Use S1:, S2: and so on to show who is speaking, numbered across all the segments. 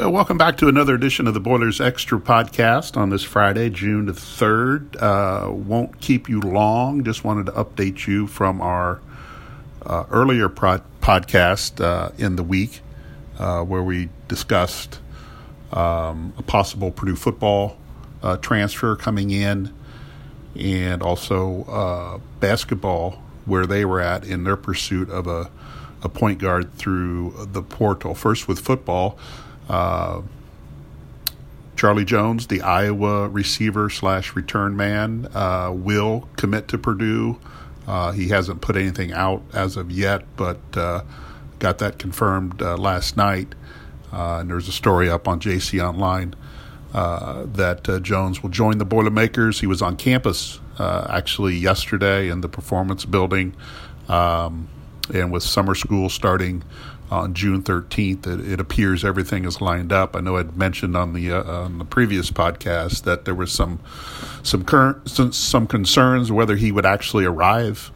S1: Uh, welcome back to another edition of the Boilers Extra podcast on this Friday, June the 3rd. Uh, won't keep you long, just wanted to update you from our uh, earlier pro- podcast uh, in the week uh, where we discussed um, a possible Purdue football transfer coming in and also basketball where they were at in their pursuit of a, a point guard through the portal. First with football. Uh, Charlie Jones, the Iowa receiver slash return man, uh, will commit to Purdue. Uh, he hasn't put anything out as of yet, but uh, got that confirmed uh, last night. Uh, and there's a story up on JC Online that Jones will join the Boilermakers. He was on campus actually yesterday in the Performance Building. Um, and with summer school starting on June 13th, it, it, appears everything is lined up. I know I'd mentioned on the uh, on the previous podcast that there was some some current some, some concerns whether he would actually arrive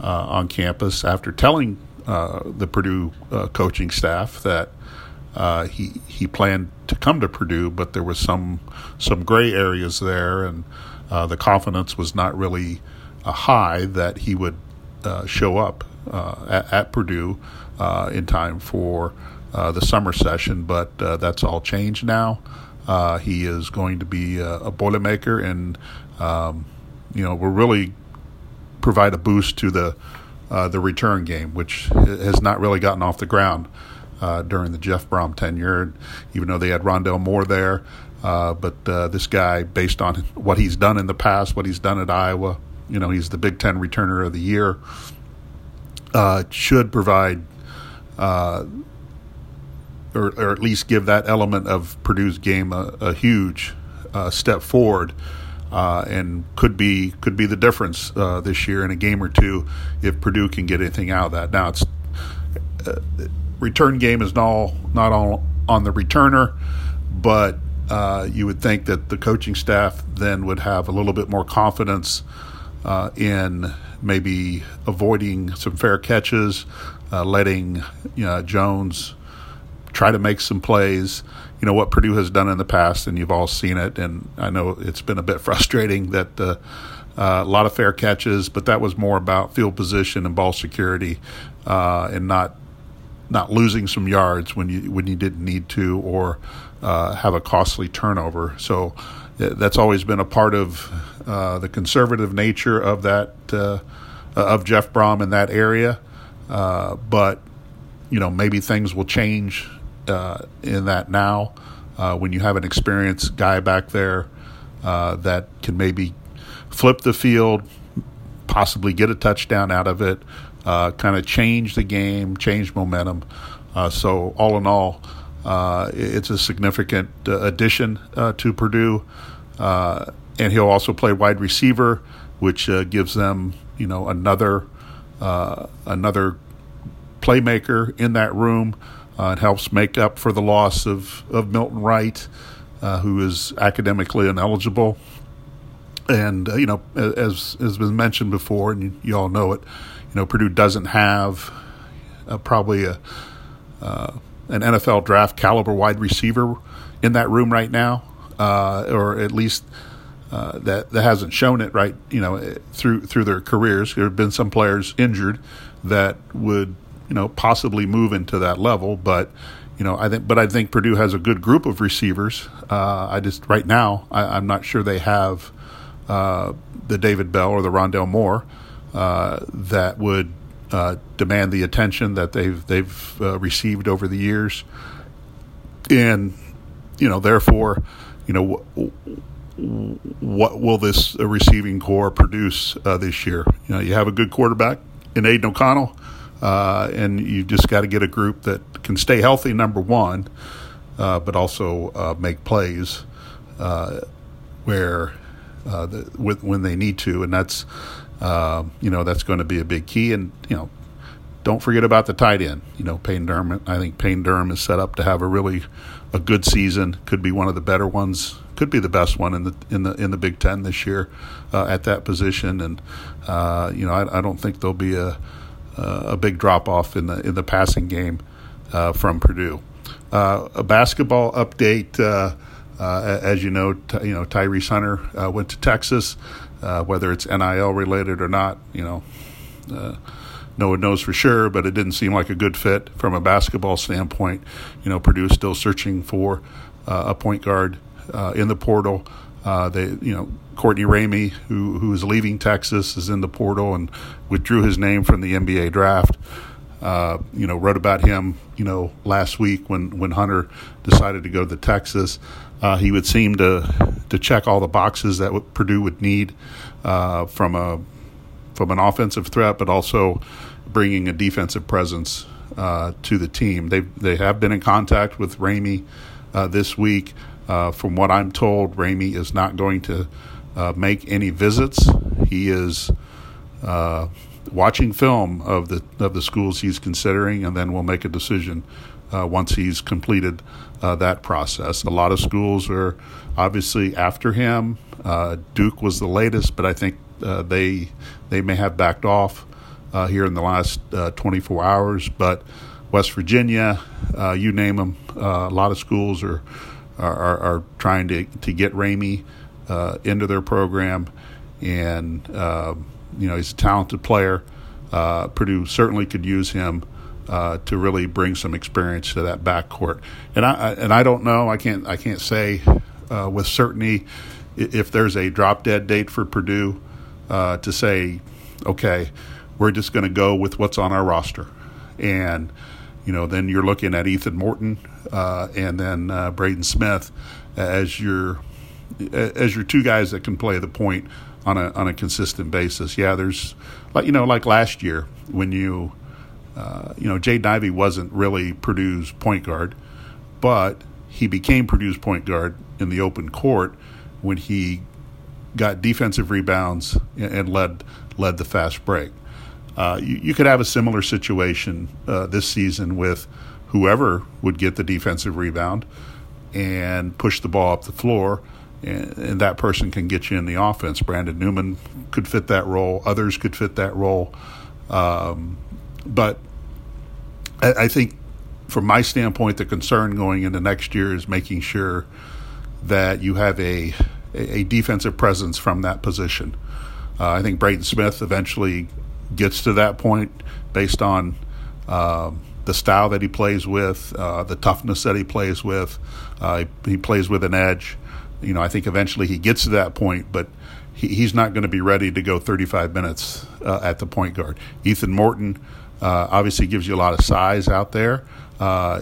S1: uh, on campus after telling uh, the Purdue uh, coaching staff that uh, he he planned to come to Purdue, but there was some some gray areas there, and uh, the confidence was not really high that he would show up at, at Purdue in time for uh, the summer session, but uh, that's all changed now. Uh, he is going to be a, a Boilermaker, and um, you know, will really provide a boost to the uh, the return game, which has not really gotten off the ground uh, during the Jeff Brohm tenure. Even though they had Rondale Moore there, but this guy, based on what he's done in the past, what he's done at Iowa, you know, he's the Big Ten returner of the year. should provide uh, or, or, at least give that element of Purdue's game a, a huge uh, step forward, uh, and could be could be the difference uh, this year in a game or two if Purdue can get anything out of that. Now it's uh, return game is not not all on the returner, but uh, you would think that the coaching staff then would have a little bit more confidence in maybe avoiding some fair catches, uh, letting you know, Jones try to make some plays. You know what Purdue has done in the past, and you've all seen it. And I know it's been a bit frustrating that uh, uh, a lot of fair catches, but that was more about field position and ball security, uh, and not not losing some yards when you when you didn't need to, or uh, have a costly turnover. So uh, that's always been a part of the conservative nature of that of Jeff Brohm in that area. Uh, but you know, maybe things will change uh, in that now uh, when you have an experienced guy back there uh, that can maybe flip the field, possibly get a touchdown out of it, uh, kind of change the game, change momentum. so all in all, it's a significant addition to Purdue, and he'll also play wide receiver, which gives them you know another uh, another playmaker in that room. Uh, it helps make up for the loss of, of Milton Wright, uh, who is academically ineligible. And, uh, you know, as has been mentioned before, and you, you, all know it, you know, Purdue doesn't have uh, probably a, uh, an NFL draft caliber wide receiver in that room right now, or at least – uh, that that hasn't shown it right. You know, through through their careers, there have been some players injured that would you know possibly move into that level, but. You know, I think, but I think Purdue has a good group of receivers. Uh, I just right now, I, am not sure they have uh, the David Bell or the Rondale Moore uh, that would uh, demand the attention that they've they've received over the years, and you know, therefore, you know, what will this receiving corps produce uh, this year? You know, you have a good quarterback in Aidan O'Connell, uh, and you just got to get a group that can stay healthy. Number one, uh, but also uh, make plays uh, where uh, the, with, when they need to, and that's you know that's going to be a big key. And you know, don't forget about the tight end. You know, Payne Durham. I think Payne Durham is set up to have a really a good season. Could be one of the better ones could be the best one in the in the in the Big Ten this year uh, at that position. And uh, you know, I, I, don't think there'll be a a big drop off in the in the passing game uh, from Purdue. Uh, a basketball update. Uh, uh, as you know, t- you know Tyrese Hunter went to Texas. Whether it's NIL related or not, you know, no one knows for sure. But it didn't seem like a good fit from a basketball standpoint. You know, Purdue is still searching for a point guard in the portal. they, you know, Courtney Ramey, who who is leaving Texas, is in the portal and withdrew his name from the NBA draft. Uh, you know, wrote about him, you know, last week when, when Hunter decided to go to Texas. Uh, he would seem to to check all the boxes that Purdue would need uh, from a from an offensive threat, but also bringing a defensive presence uh, to the team. They they have been in contact with Ramey uh, this week. from what I'm told, Ramey is not going to make any visits. He is watching film of the of the schools he's considering, and then we'll make a decision uh, once he's completed uh, that process. A lot of schools are obviously after him. Uh, Duke was the latest, but I think uh, they they may have backed off uh, here in the last uh, 24 hours. But West Virginia, you name them, a lot of schools are are, are trying to to get Ramey into their program, and you know, he's a talented player. Uh, Purdue certainly could use him uh, to really bring some experience to that backcourt. And I and I don't know. I can't I can't say uh, with certainty if there's a drop dead date for Purdue uh, to say, okay, we're just going to go with what's on our roster, and you know then you're looking at Ethan Morton uh, and then uh, Braden Smith as your as your two guys that can play the point on a on a consistent basis. Yeah, there's like you know like last year when you uh, you know Jaden Ivey wasn't really Purdue's point guard, but he became Purdue's point guard in the open court when he got defensive rebounds and led led the fast break. Uh, you, you, could have a similar situation uh, this season with whoever would get the defensive rebound and push the ball up the floor and, and, that person can get you in the offense. Brandon Newman could fit that role. Others could fit that role. Um, but I, I, think, from my standpoint, the concern going into next year is making sure that you have a a defensive presence from that position. Uh, I think Braden Smith eventually gets to that point based on uh, the style that he plays with, uh, the toughness that he plays with. Uh, he, he plays with an edge you know, I think eventually he gets to that point, but he, he's not going to be ready to go 35 minutes uh, at the point guard. Ethan Morton uh, obviously gives you a lot of size out there.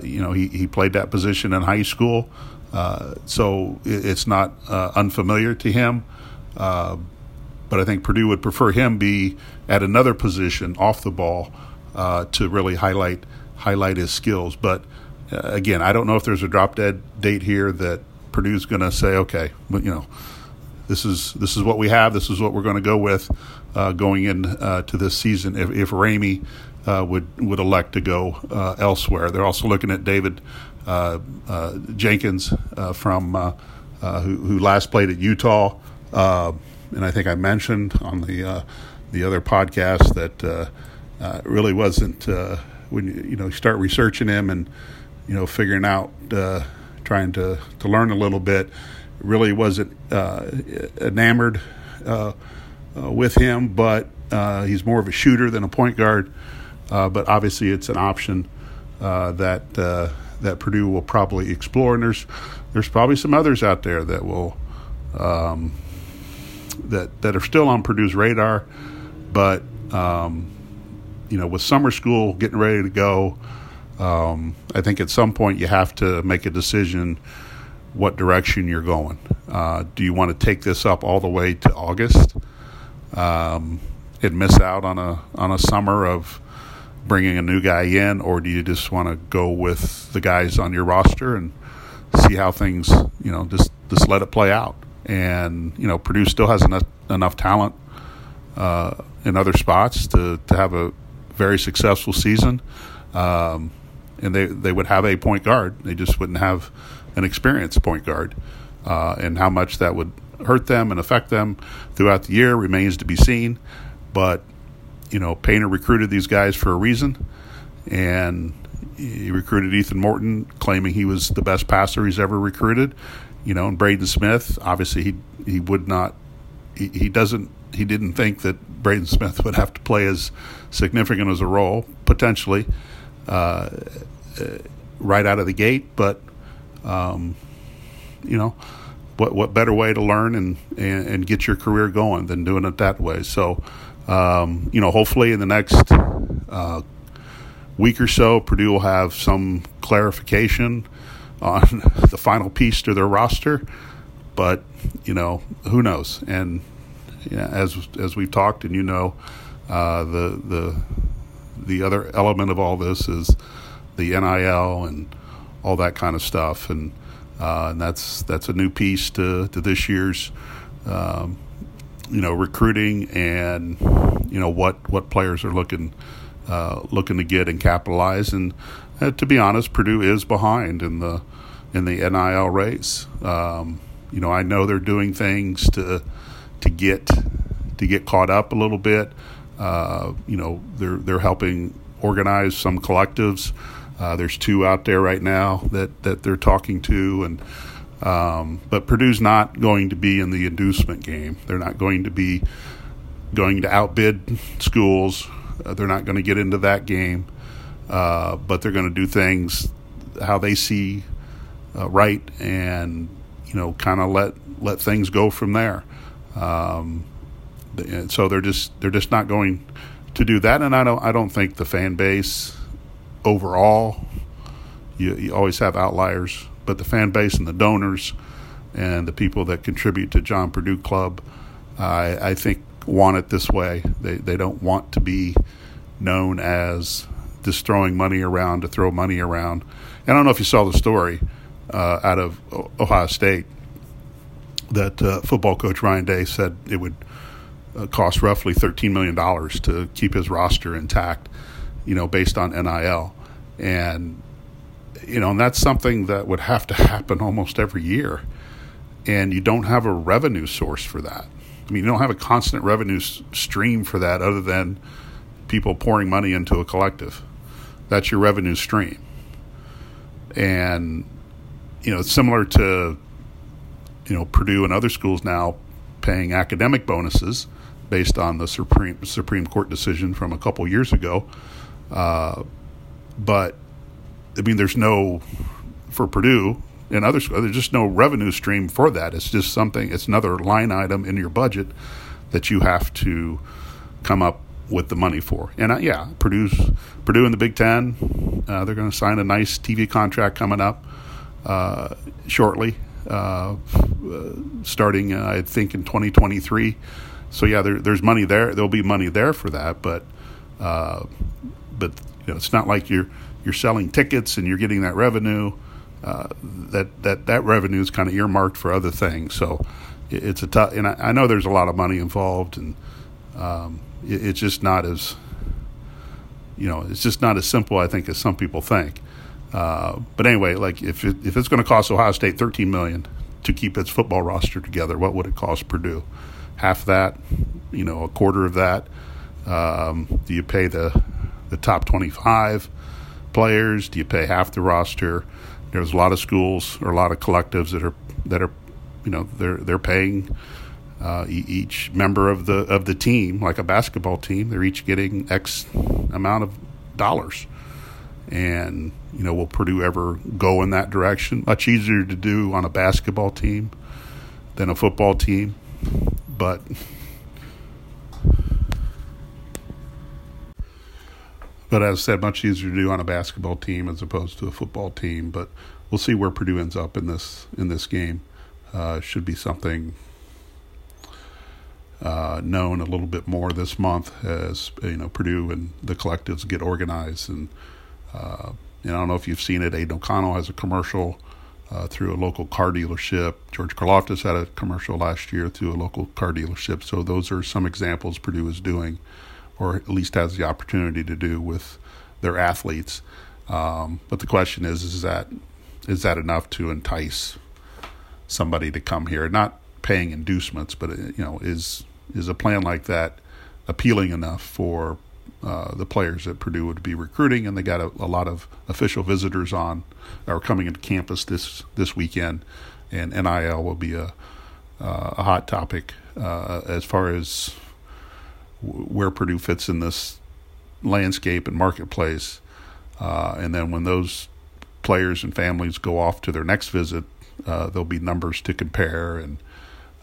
S1: You know, he, he played that position in high school, uh, so it's not uh, unfamiliar to him. Uh, but I think Purdue would prefer him be at another position off the ball to really highlight highlight his skills. But again, I don't know if there's a drop dead date here that Purdue's going to say, okay, but you know, this is this is what we have. This is what we're going to go with uh, going in uh, to this season. If, if Ramey uh, would would elect to go uh, elsewhere, they're also looking at David uh, uh, Jenkins from who, who, last played at Utah, and I think I mentioned on the the other podcast that really wasn't when you, you know start researching him and you know figuring out trying to, to learn a little bit. Really wasn't uh, enamored uh, uh, with him, but uh, he's more of a shooter than a point guard. Uh, but obviously, it's an option uh, that that Purdue will probably explore, and there's there's probably some others out there that will um, that that are still on Purdue's radar, but um, you know, with summer school getting ready to go, um, I think at some point you have to make a decision what direction you're going. Uh, do you want to take this up all the way to August um, and miss out on a on a summer of bringing a new guy in, or do you just want to go with the guys on your roster and see how things you know just just let it play out? And you know Purdue still has enough enough talent uh, in other spots to to have a very successful season. Um, and they they would have a point guard. They just wouldn't have an experienced point guard, uh, and how much that would hurt them and affect them throughout the year remains to be seen. But you know, Painter recruited these guys for a reason, and he recruited Ethan Morton, claiming he was the best passer he's ever recruited. You know, and Braden Smith, obviously he he would not, he, he doesn't, he didn't think that Braden Smith would have to play as significant as a role potentially uh, right out of the gate. But um, you know, what what better way to learn and, and, and get your career going than doing it that way? So, um, you know, hopefully in the next uh, week or so, Purdue will have some clarification on the final piece to their roster. But you know, who knows? And as as we've talked, and you know, uh, the the the other element of all this is the NIL and all that kind of stuff, and uh, and that's that's a new piece to to this year's. Um, you know, recruiting and you know what what players are looking uh, looking to get and capitalize. And uh, to be honest, Purdue is behind in the in the NIL race. Um, you know, I know they're doing things to to get to get caught up a little bit. Uh, you know, they're they're helping organize some collectives. Uh, there's two out there right now that that they're talking to, and um, but Purdue's not going to be in the inducement game. They're not going to be going to outbid schools. Uh, they're not going to get into that game, uh, but they're going to do things how they see uh, right, and you know, kind of let let things go from there. Um, so they're just they're just not going to do that, and I don't I don't think the fan base overall. You, you always have outliers, but the fan base and the donors and the people that contribute to John Purdue Club, I, I think want it this way. They they don't want to be known as just throwing money around to throw money around. And I don't know if you saw the story uh, out of Ohio State that uh, football coach Ryan Day said it would uh, cost roughly $13 million to keep his roster intact, you know, based on NIL. And, you know, and that's something that would have to happen almost every year. And you don't have a revenue source for that. I mean, you don't have a constant revenue stream for that other than people pouring money into a collective. That's your revenue stream. And, you know, similar to, you know, Purdue and other schools now paying academic bonuses based on the Supreme Supreme Court decision from a couple years ago. Uh, but I mean, there's no for Purdue and other schools. There's just no revenue stream for that. It's just something. It's another line item in your budget that you have to come up with the money for. And uh, yeah, Purdue's Purdue in the Big Ten. Uh, they're going to sign a nice TV contract coming up uh, shortly, uh, starting uh, I think in 2023 so yeah, there, there's money there. There'll be money there for that, but uh, but you know, it's not like you're you're selling tickets and you're getting that revenue. Uh, that that that revenue is kind of earmarked for other things. So it, it's a tough. And I, I, know there's a lot of money involved, and um, it, it's just not as you know, it's just not as simple. I think as some people think. Uh, but anyway, like if it, if it's going to cost Ohio State 13 million to keep its football roster together, what would it cost Purdue? half that, you know, a quarter of that? Um, do you pay the the top 25 players? Do you pay half the roster? There's a lot of schools or a lot of collectives that are that are, you know, they're they're paying uh, each member of the of the team, like a basketball team, they're each getting X amount of dollars. And you know, will Purdue ever go in that direction? Much easier to do on a basketball team than a football team but but as I said, much easier to do on a basketball team as opposed to a football team. But we'll see where Purdue ends up in this in this game. Uh, should be something uh, known a little bit more this month as you know Purdue and the collectives get organized. And uh, and I don't know if you've seen it. Aidan O'Connell has a commercial uh, through a local car dealership. George Karlaftis had a commercial last year through a local car dealership. So those are some examples Purdue is doing, or at least has the opportunity to do with their athletes. Um, but the question is, is that is that enough to entice somebody to come here? Not paying inducements, but uh, you know, is is a plan like that appealing enough for uh, the players that Purdue would be recruiting, and they got a, a lot of official visitors on or coming into campus this this weekend, and NIL will be a uh, a hot topic uh, as far as where Purdue fits in this landscape and marketplace, uh, and then when those players and families go off to their next visit, uh, there'll be numbers to compare and.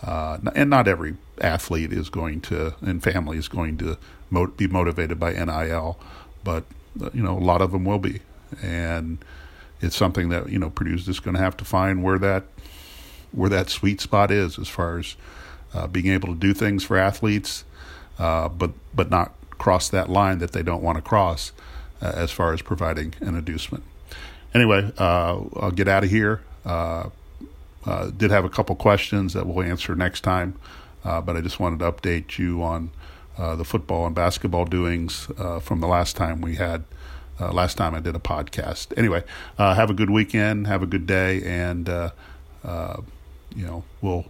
S1: Uh, and not every athlete is going to and family is going to mo- be motivated by NIL, but uh, you know a lot of them will be, and it's something that you know Purdue's just going to have to find where that where that sweet spot is as far as uh, being able to do things for athletes, uh, but but not cross that line that they don't want to cross uh, as far as providing an inducement. Anyway, uh, I'll get out of here. Uh, did have a couple questions that we'll answer next time, but I just wanted to update you on the football and basketball doings from the last time we had. Uh, last time I did a podcast. Anyway, uh, have a good weekend, have a good day, and uh, you know we'll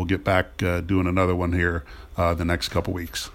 S1: we'll get back uh, doing another one here uh, the next couple weeks.